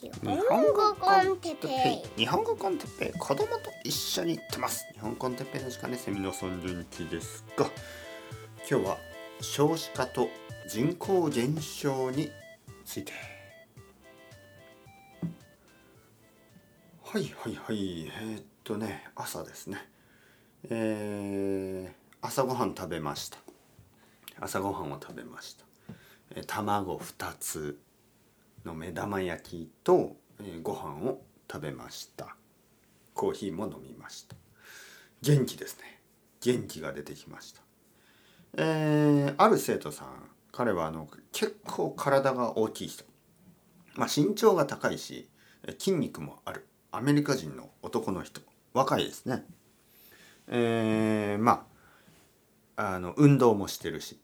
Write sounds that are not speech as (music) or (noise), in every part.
日本語コンテッペイ。日本語コンテッペイ。子供と一緒に行ってます。日本コンテッペイの時間です皆さん元気ですか。今日は少子化と人口減少について。はいはいはい。えー、っとね朝ですね。えー、朝ごはん食べました。朝ごはんを食べました、えー、卵2つの目玉焼きと、え、ご飯を食べました。コーヒーも飲みました。元気ですね。元気が出てきました。えー、ある生徒さん彼はあの結構体が大きい人、まあ、身長が高いし筋肉もある。アメリカ人の男の人。若いですね。えー、まああの運動もしてるし。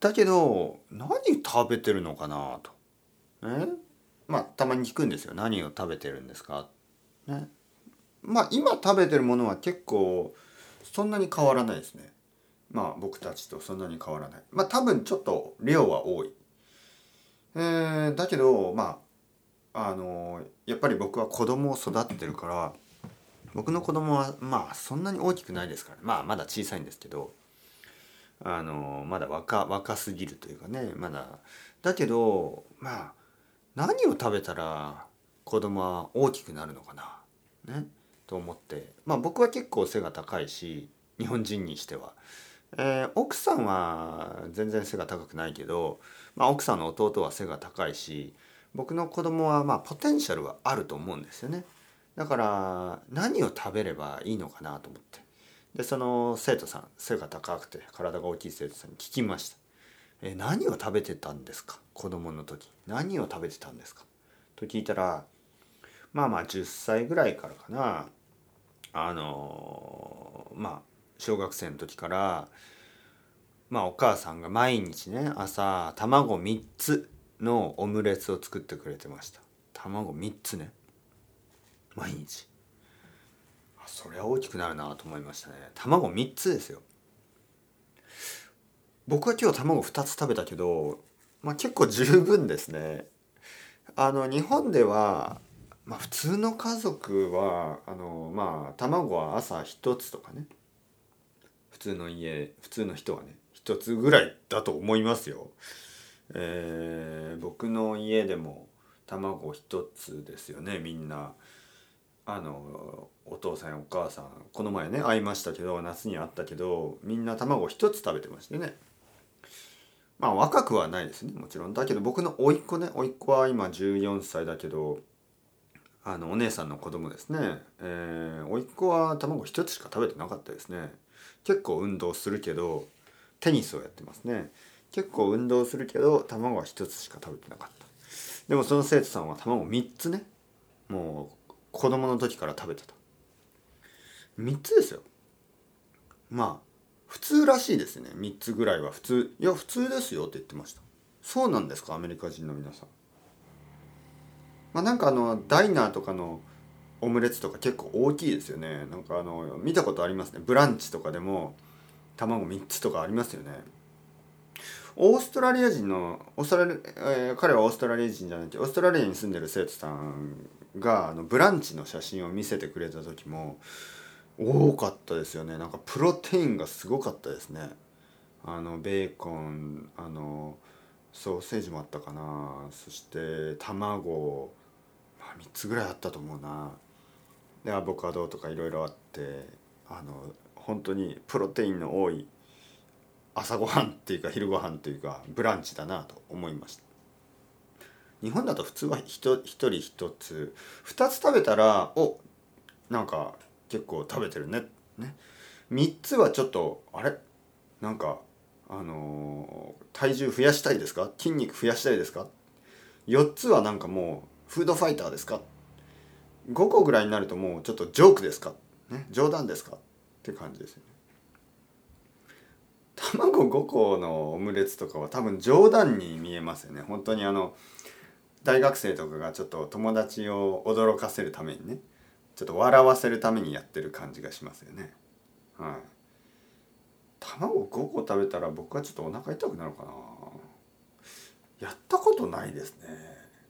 だけど何食べてるのかなと。え？まあたまに聞くんですよ。何を食べてるんですか？ね？まあ今食べてるものは結構そんなに変わらないですね。まあ僕たちとそんなに変わらない。まあ多分ちょっと量は多い。えー、だけどまああのやっぱり僕は子供を育ててるから僕の子供はまあそんなに大きくないですからまあまだ小さいんですけどあのまだ若若すぎるというかね。まだだけどまあ何を食べたら子供は大きくなるのかな？ね？と思って。まあ僕は結構背が高いし日本人にしては、えー、奥さんは全然背が高くないけど、まあ、奥さんの弟は背が高いし僕の子供はまあポテンシャルはあると思うんですよね。だから何を食べればいいのかなと思って。でその生徒さん背が高くて体が大きい生徒さんに聞きました。え何を食べてたんですか？子供の時何を食べてたんですか？と聞いたらまあまあ10歳ぐらいからかな。あのまあ小学生の時からまあお母さんが毎日ね朝卵3つのオムレツを作ってくれてました。卵3つね。毎日。そりゃ大きくなるなと思いましたね。卵3つですよ。僕は今日卵2つ食べたけど、まあ、結構十分ですね。あの日本では、まあ、普通の家族はあのまあ卵は朝1つとかね普通の家普通の人はね1つぐらいだと思いますよ。えー、僕の家でも卵1つですよねみんな。あのお父さんやお母さんこの前ね会いましたけど夏に会ったけどみんな卵1つ食べてましてね。まあ若くはないですね。もちろん。だけど僕の甥っ子ね。甥っ子は今14歳だけどあのお姉さんの子供ですね。えー、甥っ子は卵一つしか食べてなかったですね。結構運動するけどテニスをやってますね。結構運動するけど卵は一つしか食べてなかった。でもその生徒さんは卵3つね。もう子供の時から食べてた。3つですよ。まあ普通らしいですね。3つぐらいは普通。いや普通ですよって言ってました。そうなんですか？アメリカ人の皆さん。まあなんかあのダイナーとかのオムレツとか結構大きいですよね。なんかあの見たことありますね。ブランチとかでも卵3つとかありますよね。オーストラリア人のオーストラリア、えー、彼はオーストラリア人じゃなくてオーストラリアに住んでる生徒さんがあのブランチの写真を見せてくれた時も多かったですよね。なんかプロテインがすごかったですね。あのベーコンあのソーセージもあったかな。そして卵、まあ、3つぐらいあったと思うな。でアボカドとかいろいろあってあの本当にプロテインの多い朝ごはんっていうか昼ごはんっていうかブランチだなと思いました。日本だと普通は一人一つ2つ食べたらおなんか結構食べてるね。ね。3つはちょっとあれ？なんかあのー、体重増やしたいですか？筋肉増やしたいですか？4つはなんかもうフードファイターですか？5個ぐらいになるともうちょっとジョークですか、ね、冗談ですか？って感じですよね。卵5個のオムレツとかは多分冗談に見えますよね。本当にあの大学生とかがちょっと友達を驚かせるためにね。ちょっと笑わせるためにやってる感じがしますよね。はい。卵5個食べたら僕はちょっとお腹痛くなるかな。やったことないですね。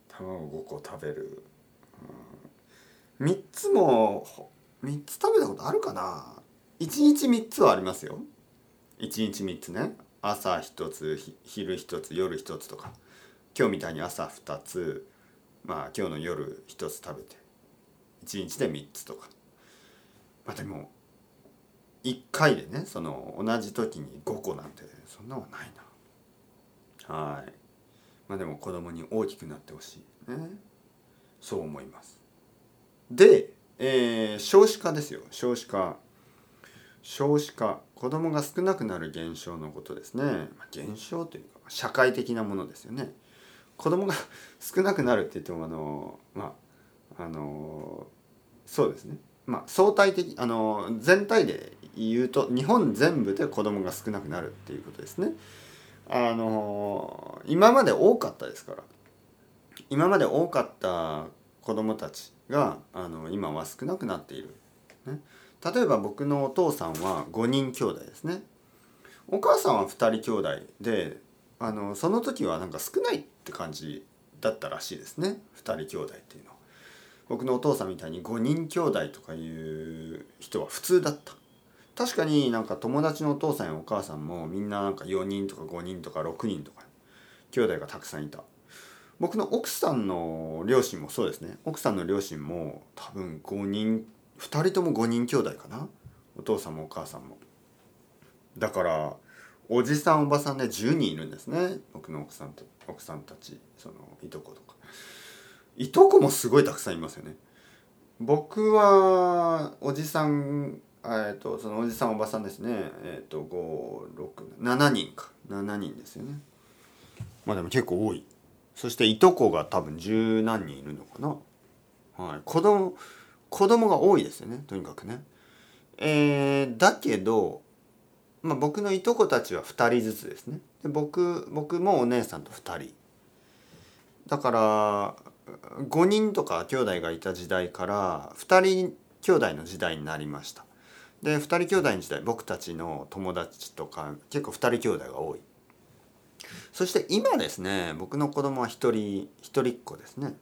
卵5個食べる、うん、3つも3つ食べたことあるかな。1日3つはありますよ。1日3つね。朝1つ昼1つ夜1つとか。今日みたいに朝2つまあ今日の夜1つ食べて。1日で3つとか。まあでも1回でねその同じ時に5個なんてそんなはないな。はい。まあでも子供に大きくなってほしいね。そう思います。で、えー、少子化ですよ。少子化。少子化。子供が少なくなる現象のことですね、まあ、現象というか社会的なものですよね。子供が少なくなるって言ってもあのまああのそうですね。まあ相対的あの全体で言うと日本全部で子供が少なくなるっていうことですね。あの今まで多かったですから。今まで多かった子供たちがあの今は少なくなっている、ね、例えば僕のお父さんは5人兄弟ですね。お母さんは2人兄弟であのその時はなんか少ないって感じだったらしいですね。2人兄弟っていうのは。僕のお父さんみたいに5人兄弟とかいう人は普通だった。確かになんか友達のお父さんやお母さんもみんななんか4人とか5人とか6人とか兄弟がたくさんいた。僕の奥さんの両親もそうですね。奥さんの両親も多分5人2人とも5人兄弟かな。お父さんもお母さんも。だからおじさんおばさんで10人いるんですね。僕の奥さんと奥さんたちそのいとことか。いとこもすごいたくさんいますよね。僕はおじさんえっとそのおじさんおばさんですね。えっ、と567人か。7人ですよね。まあでも結構多い。そしていとこが多分十何人いるのかな。はい。子供子供が多いですよね。とにかくね。えー、だけどまあ僕のいとこたちは2人ずつですね。で僕僕もお姉さんと2人。だから5人とか兄弟がいた時代から2人兄弟の時代になりました。で2人兄弟の時代僕たちの友達とか結構2人兄弟が多い。そして今ですね僕の子供は1人1人っ子ですね。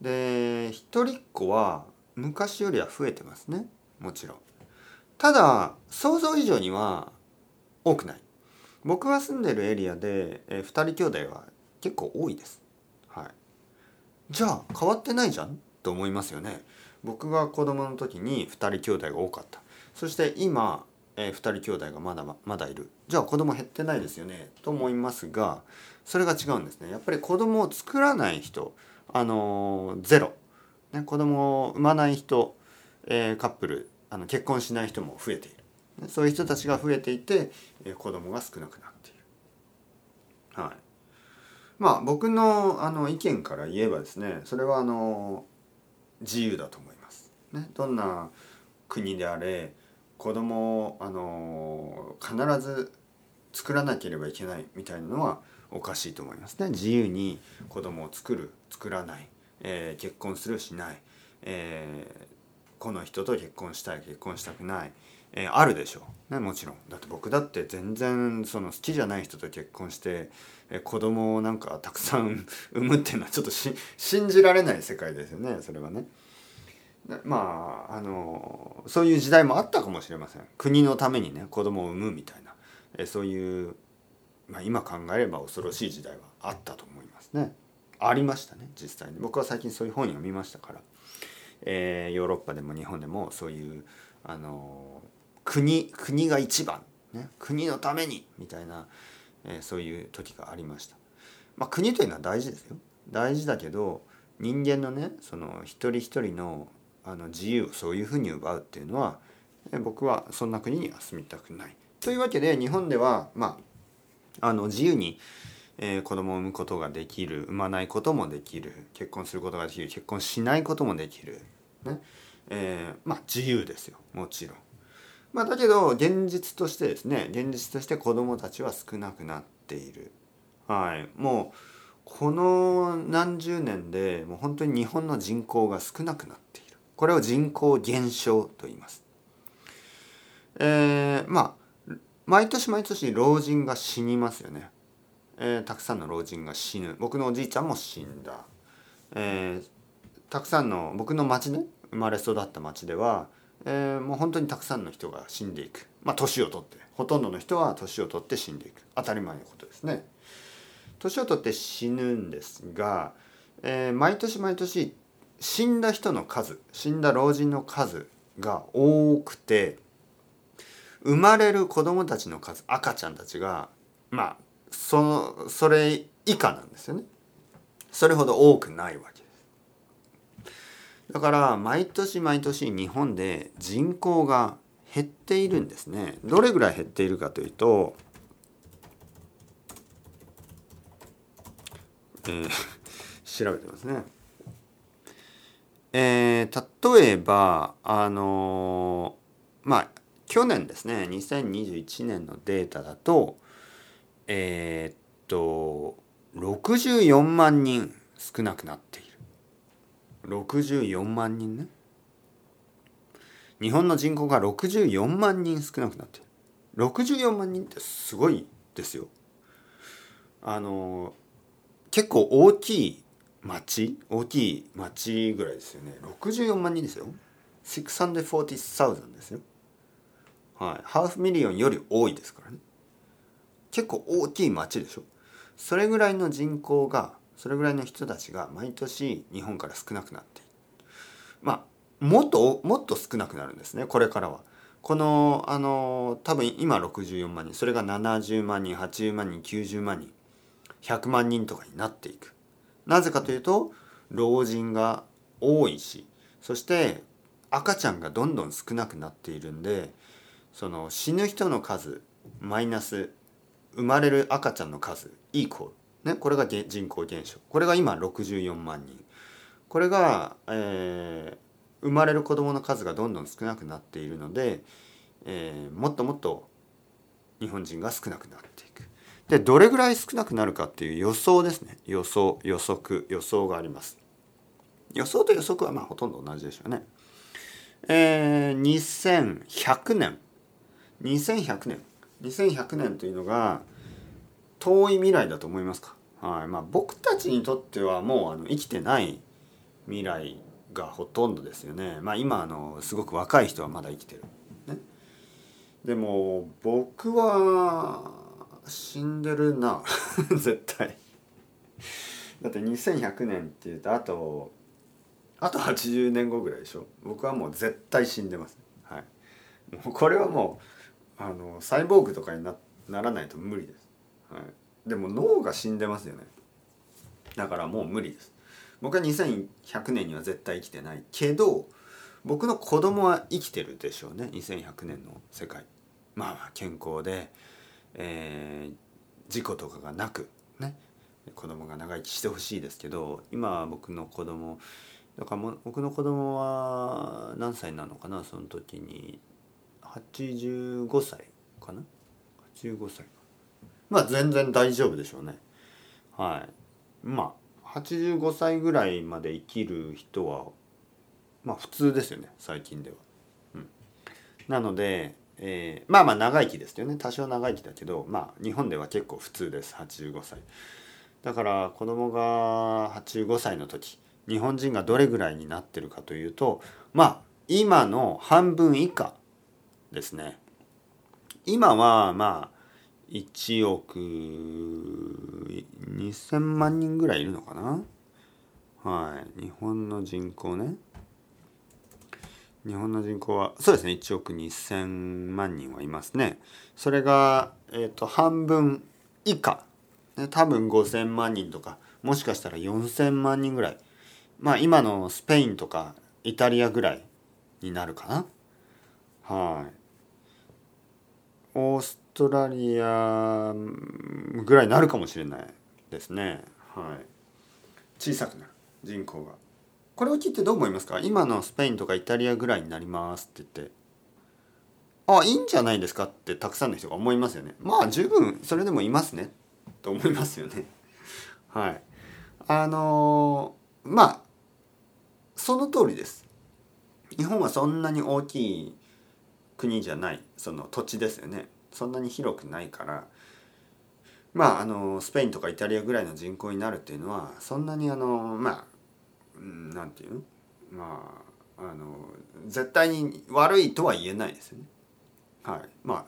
で1人っ子は昔よりは増えてますね。もちろん。ただ想像以上には多くない。僕が住んでるエリアで、え2人兄弟は結構多いです。じゃあ変わってないじゃんと思いますよね。僕が子供の時に2人兄弟が多かった。そして今、えー、2人兄弟がまだまだいる。じゃあ子供減ってないですよね。と思いますがそれが違うんですね。やっぱり子供を作らない人あのー、ゼロ、ね、子供を産まない人、えー、カップルあの結婚しない人も増えている。そういう人たちが増えていて、えー、子供が少なくなっている。はい。まあ僕のあの意見から言えばですねそれはあの自由だと思います。ね、どんな国であれ子供をあの必ず作らなければいけないみたいなのはおかしいと思いますね。自由に子供を作る作らない、えー、結婚するしない、えー、この人と結婚したい結婚したくない、えー、あるでしょ。う、ね、もちろん。だって僕だって全然その好きじゃない人と結婚して、えー、子供をなんかたくさん (laughs) 産むっていうのはちょっと信じられない世界ですよねそれはね。まああのそういう時代もあったかもしれません。国のためにね子供を産むみたいな。えそういう、まあ、今考えれば恐ろしい時代はあったと思いますね。ありましたね実際に。僕は最近そういう本読みましたから、えー、ヨーロッパでも日本でもそういうあの国国が一番、ね、国のためにみたいな、えー、そういう時がありました、まあ、国というのは大事ですよ大事だけど人間のねその一人一人のあの自由をそういうふうに奪うっていうのは僕はそんな国には住みたくない。というわけで日本ではまああの自由に、えー、子供を産むことができる産まないこともできる結婚することができる結婚しないこともできる、ねえー、まあ自由ですよもちろん。まあ、だけど現実としてですね現実として子供たちは少なくなっている。はい、もうこの何十年でもう本当に日本の人口が少なくなっている。これを人口減少と言います。えー、まあ毎年毎年老人が死にますよね。えー、たくさんの老人が死ぬ。僕のおじいちゃんも死んだ、えーたくさんの僕の町ね生まれ育った町では、えーもう本当にたくさんの人が死んでいく。まあ年を取って。ほとんどの人は年を取って死んでいく。当たり前のことですね。年を取って死ぬんですが、えー毎年毎年死んだ人の数死んだ老人の数が多くて生まれる子供たちの数赤ちゃんたちがまあそのそれ以下なんですよね。それほど多くないわけです。だから毎年毎年日本で人口が減っているんですね。どれぐらい減っているかというと、えー調べてますね。えー例えばあのーまあ去年ですね。2021年のデータだとえーっと64万人少なくなっている。64万人ね。日本の人口が64万人少なくなっている。64万人ってすごいですよ。あの結構大きい町大きい町ぐらいですよね。64万人ですよ。640,000ですよ。はい。 half million より多いですからね。結構大きい町でしょ。それぐらいの人口がそれぐらいの人たちが毎年日本から少なくなっている。まあもっともっと少なくなるんですねこれからは。このあの多分今64万人それが70万人80万人90万人100万人とかになっていく。なぜかというと老人が多いしそして赤ちゃんがどんどん少なくなっているんでその死ぬ人の数マイナス生まれる赤ちゃんの数イコール、ね、これが人口減少これが今64万人これが、えー生まれる子どもの数がどんどん少なくなっているので、えーもっともっと日本人が少なくなっていく。でどれぐらい少なくなるかっていう予想ですね予想予測予想があります。予想と予測はまあほとんど同じでしょうね。えー、2100年2100年2100年というのが遠い未来だと思いますか、はいまあ、僕たちにとってはもうあの生きてない未来がほとんどですよね。まあ今あのすごく若い人はまだ生きてる。ね、でも僕は死んでるな (laughs) 絶対。だって2100年っていうとあとあと80年後ぐらいでしょ？僕はもう絶対死んでます。はい、もうこれはもうあのサイボーグとかになならないと無理です。はい、でも脳が死んでますよね。だからもう無理です。僕は2100年には絶対生きてないけど僕の子供は生きてるでしょうね2100年の世界まあ健康で、えー事故とかがなくね子供が長生きしてほしいですけど今は僕の子供だからも僕の子供は何歳なのかなその時に85歳かな？85歳まあ全然大丈夫でしょうね。はい。まあ85歳ぐらいまで生きる人はまあ普通ですよね最近では。うん、なので、えーまあまあ長生きですよね。多少長生きだけどまあ日本では結構普通です85歳。だから子供が85歳の時日本人がどれぐらいになってるかというとまあ今の半分以下ですね。今はまあ1億2,000万人ぐらいいるのかな？はい。日本の人口ね。日本の人口はそうですね。1億2,000万人はいますね。それが、えー、と半分以下、ね、多分5,000万人とかもしかしたら4,000万人ぐらい。まあ今のスペインとかイタリアぐらいになるかな？はい。オーストラリアぐらいになるかもしれないですね。はい。小さくなる人口が。これを聞いてどう思いますか？今のスペインとかイタリアぐらいになりますって言って。あ、いいんじゃないですかってたくさんの人が思いますよね。まあ十分それでもいますね。と思いますよね。(laughs) はい。あのーまあその通りです。日本はそんなに大きい国じゃないその土地ですよね。そんなに広くないから。まああのスペインとかイタリアぐらいの人口になるっていうのはそんなにあのまあうんなんていう？のまああの絶対に悪いとは言えないですよね。はい、まあ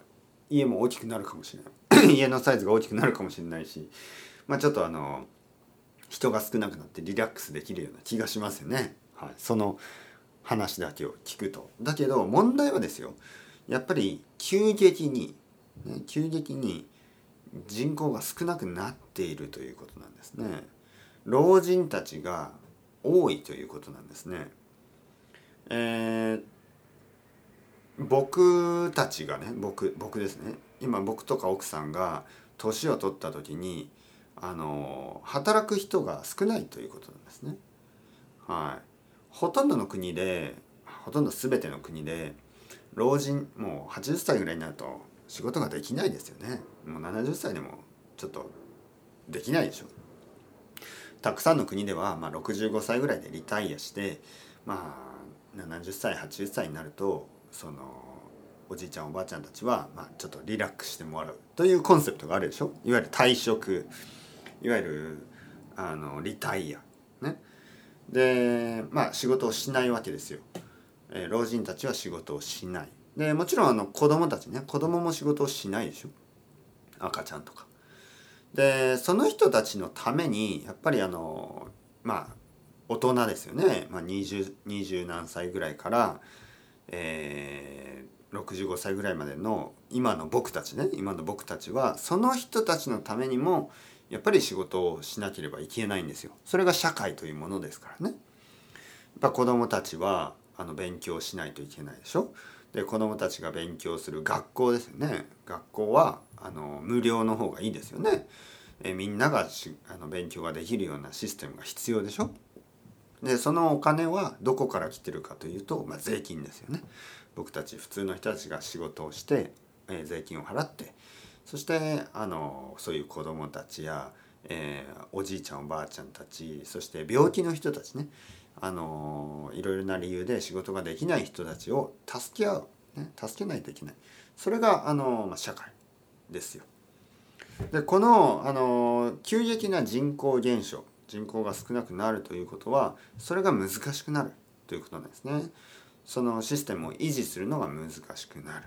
家も大きくなるかもしれない。(clears throat) 家のサイズが大きくなるかもしれないし、まあ、ちょっとあの人が少なくなってリラックスできるような気がしますよね。はい、その話だけを聞くと。だけど問題はですよ。やっぱり急激に、ね、急激に人口が少なくなっているということなんですね。老人たちが多いということなんですね。えー、僕たちがね僕僕ですね今僕とか奥さんが年を取った時にあの働く人が少ないということなんですね。はい、ほとんどの国でほとんど全ての国で老人もう80歳ぐらいになると仕事ができないですよね。もう70歳でもちょっとできないでしょ。たくさんの国では、まあ、65歳ぐらいでリタイアしてまあ70歳80歳になるとそのおじいちゃんおばあちゃんたちは、まあ、ちょっとリラックスしてもらうというコンセプトがあるでしょ。いわゆる退職。いわゆるあのリタイア。ね。でまあ仕事をしないわけですよ、え、老人たちは仕事をしないでもちろんあの子供たちね子供も仕事をしないでしょ？赤ちゃんとかでその人たちのためにやっぱりあのまあ大人ですよね、まあ20、20, 何歳ぐらいから、えー、65歳ぐらいまでの今の僕たちね今の僕たちはその人たちのためにもやっぱり仕事をしなければいけないんですよ。それが社会というものですからね。やっぱ子供たちはあの勉強しないといけないでしょ？で子供たちが勉強する学校ですよね。学校はあの無料の方がいいですよね。えみんながしあの勉強ができるようなシステムが必要でしょ？でそのお金はどこから来てるかというと、まあ、税金ですよね。僕たち普通の人たちが仕事をして、え、税金を払ってそしてあのそういう子どもたちや、えー、おじいちゃんおばあちゃんたちそして病気の人たちねあのいろいろな理由で仕事ができない人たちを助け合う、ね、助けないといけないそれがあの、まあ、社会ですよ。でこのあの急激な人口減少人口が少なくなるということはそれが難しくなるということなんですね。そのシステムを維持するのが難しくなる。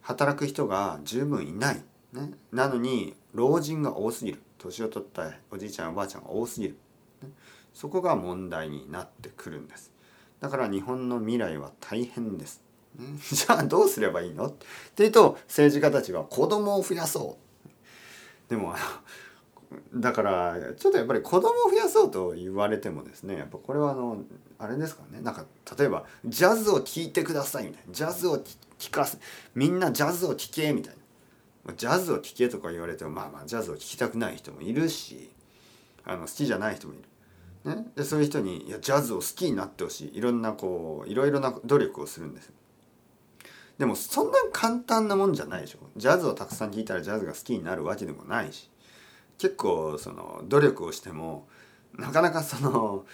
働く人が十分いない、ね、なのに老人が多すぎる年を取ったおじいちゃんおばあちゃんが多すぎる、そこが問題になってくるんです。だから日本の未来は大変です、(laughs) じゃあどうすればいいの？っていうと政治家たちは子供を増やそう。でもあのだからちょっとやっぱり子供を増やそうと言われてもですねやっぱこれはあのあれですかね。なんか例えばジャズを聴いてくださいみたいな。ジャズを聞かせみんなジャズを聴けみたいな。ジャズを聴けとか言われてもまあまあジャズを聴きたくない人もいるしあの好きじゃない人もいる、ね、でそういう人にいやジャズを好きになってほしい。いろんなこういろいろな努力をするんですでもそんな簡単なもんじゃないでしょ。ジャズをたくさん聴いたらジャズが好きになるわけでもないし。結構その努力をしてもなかなかその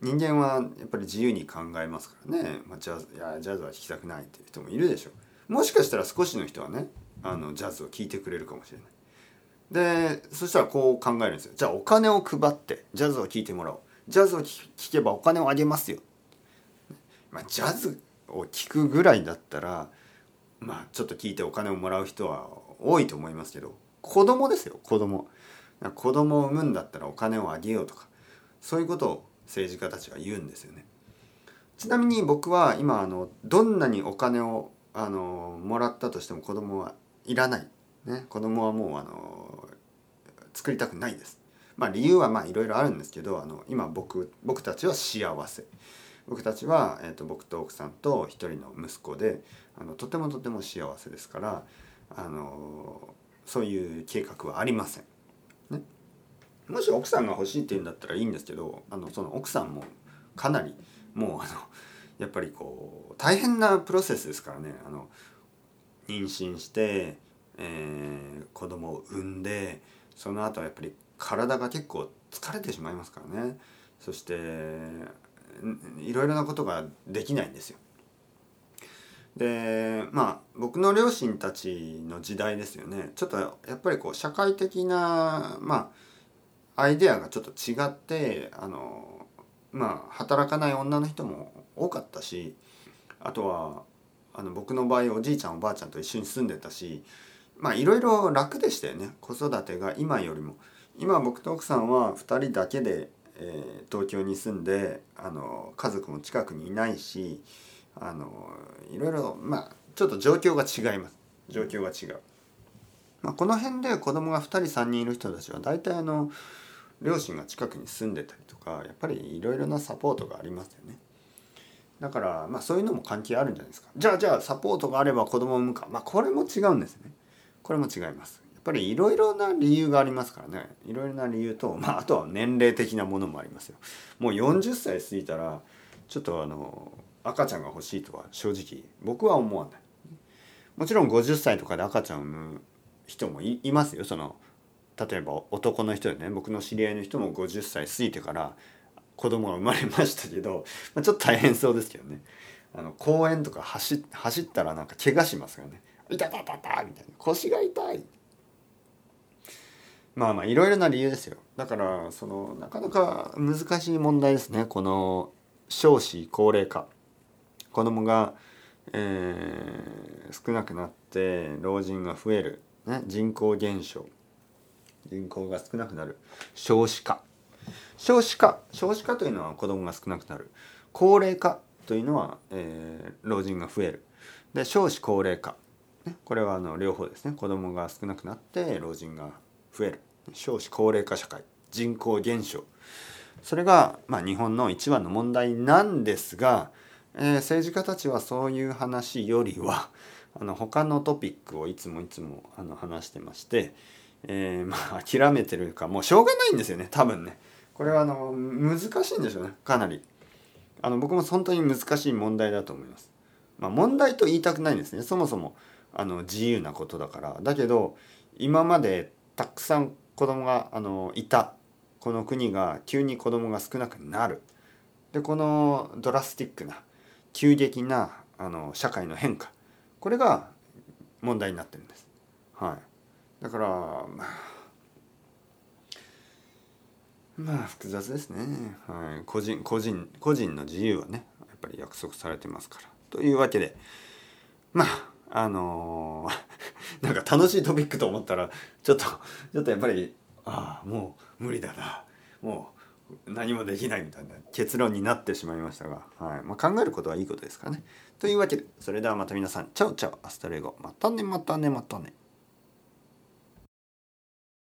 人間はやっぱり自由に考えますからね、まあ、ジャズいやジャズは聴きたくないっていう人もいるでしょもしかしたら少しの人はねあのジャズを聴いてくれるかもしれない。でそしたらこう考えるんですよ。じゃあお金を配ってジャズを聴いてもらおう。ジャズを聴けばお金をあげますよ、まあ、ジャズを聴くぐらいだったらまあちょっと聞いてお金をもらう人は多いと思いますけど子供ですよ子供子供を産むんだったらお金をあげようとかそういうことを政治家たちは言うんですよね。ちなみに僕は今あのどんなにお金をあのもらったとしても子供はいらない、ね、子供はもうあの作りたくないです。まあ理由はまあいろいろあるんですけどあの今僕僕たちは幸せ。僕たちは、えーと、僕と奥さんと一人の息子であのとてもとても幸せですからあのそういう計画はありません。ね、もし奥さんが欲しいって言うんだったらいいんですけどあのその奥さんもかなりもうあのやっぱりこう大変なプロセスですからね。あの妊娠して、えー、子供を産んでその後はやっぱり体が結構疲れてしまいますからねそしていろいろなことができないんですよ。でまあ僕の両親たちの時代ですよねちょっとやっぱりこう社会的なまあアイデアがちょっと違ってあのまあ働かない女の人も多かったしあとはあの僕の場合おじいちゃんおばあちゃんと一緒に住んでたしまあいろいろ楽でしたよね子育てが今よりも。今僕と奥さんは2人だけで、えー、東京に住んであの家族も近くにいないしあのいろいろまあちょっと状況が違います状況が違う。まあ、この辺で子供が2人3人いる人たちは大体あの両親が近くに住んでたりとかやっぱりいろいろなサポートがありますよね。だからまあそういうのも関係あるんじゃないですか。じゃあじゃあサポートがあれば子供を産むか。まあこれも違うんですね。これも違います。やっぱりいろいろな理由がありますからね。いろいろな理由と、まああとは年齢的なものもありますよ。もう40歳過ぎたらちょっとあの赤ちゃんが欲しいとは正直僕は思わない。もちろん50歳とかで赤ちゃんを産む人もいますよ。その例えば男の人でね僕の知り合いの人も50歳過ぎてから子供が生まれましたけど、まあ、ちょっと大変そうですけどねあの公園とか走走ったらなんか怪我しますからね「痛たたた」みたいな「腰が痛い」まあまあいろいろな理由ですよ。だからそのなかなか難しい問題ですね。この少子高齢化。子供が、えー、少なくなって老人が増える、ね、人口減少。人口が少なくなる。少子化。少子化。少子化というのは子供が少なくなる。高齢化というのは、えー、老人が増える。で少子高齢化、ね、これはあの両方ですね。子供が少なくなって老人が増える。少子高齢化社会。人口減少。それが、まあ、日本の一番の問題なんですが、えー、政治家たちはそういう話よりは (laughs) あの他のトピックをいつもいつもあの話してまして、えー、まあ諦めてるかもうしょうがないんですよね多分ね。これはあの難しいんでしょうねかなり。あの僕も本当に難しい問題だと思います。まあ問題と言いたくないんですね。そもそもあの自由なことだから。だけど今までたくさん子供があのいたこの国が急に子供が少なくなるでこのドラスティックな急激なあの社会の変化これが問題になってるんです。はい、だからまあまあ複雑ですね。はい、個人個人個人の自由はねやっぱり約束されてますから。というわけでまああのー、(laughs) なんか楽しいトピックと思ったらちょっとちょっとやっぱりああもう無理だなもう何もできないみたいな結論になってしまいましたが、はいまあ、考えることはいいことですからね。というわけでそれではまた皆さんチャオチャオアストレゴまたねまたねまたね。